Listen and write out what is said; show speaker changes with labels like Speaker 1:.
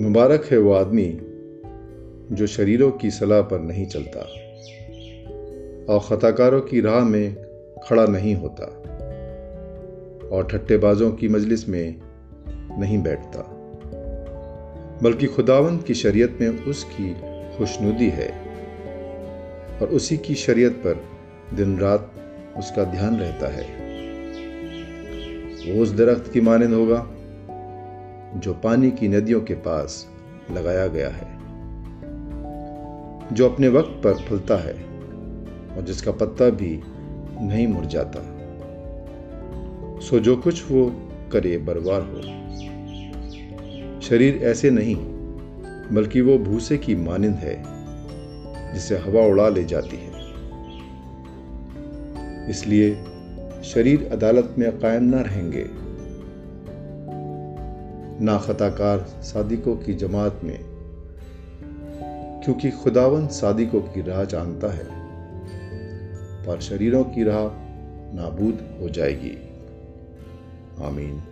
Speaker 1: मुबारक है वो आदमी जो शरीरों की सलाह पर नहीं चलता और खताकारों की राह में खड़ा नहीं होता और ठट्टेबाजों की मजलिस में नहीं बैठता, बल्कि खुदावंद की शरीयत में उसकी खुशनुदी है और उसी की शरीयत पर दिन रात उसका ध्यान रहता है। वो उस दरख्त की मानंद होगा जो पानी की नदियों के पास लगाया गया है, जो अपने वक्त पर फलता है और जिसका पत्ता भी नहीं मुरझाता सो जो कुछ वो करे बरबार हो। शरीर ऐसे नहीं, बल्कि वो भूसे की मानिंद है, जिसे हवा उड़ा ले जाती है। इसलिए शरीर अदालत में कायम ना रहेंगे। ना खताकार सादिकों की जमात में, क्योंकि खुदावन सादिकों की राह जानता है, पर शरीरों की राह नाबूद हो जाएगी। आमीन।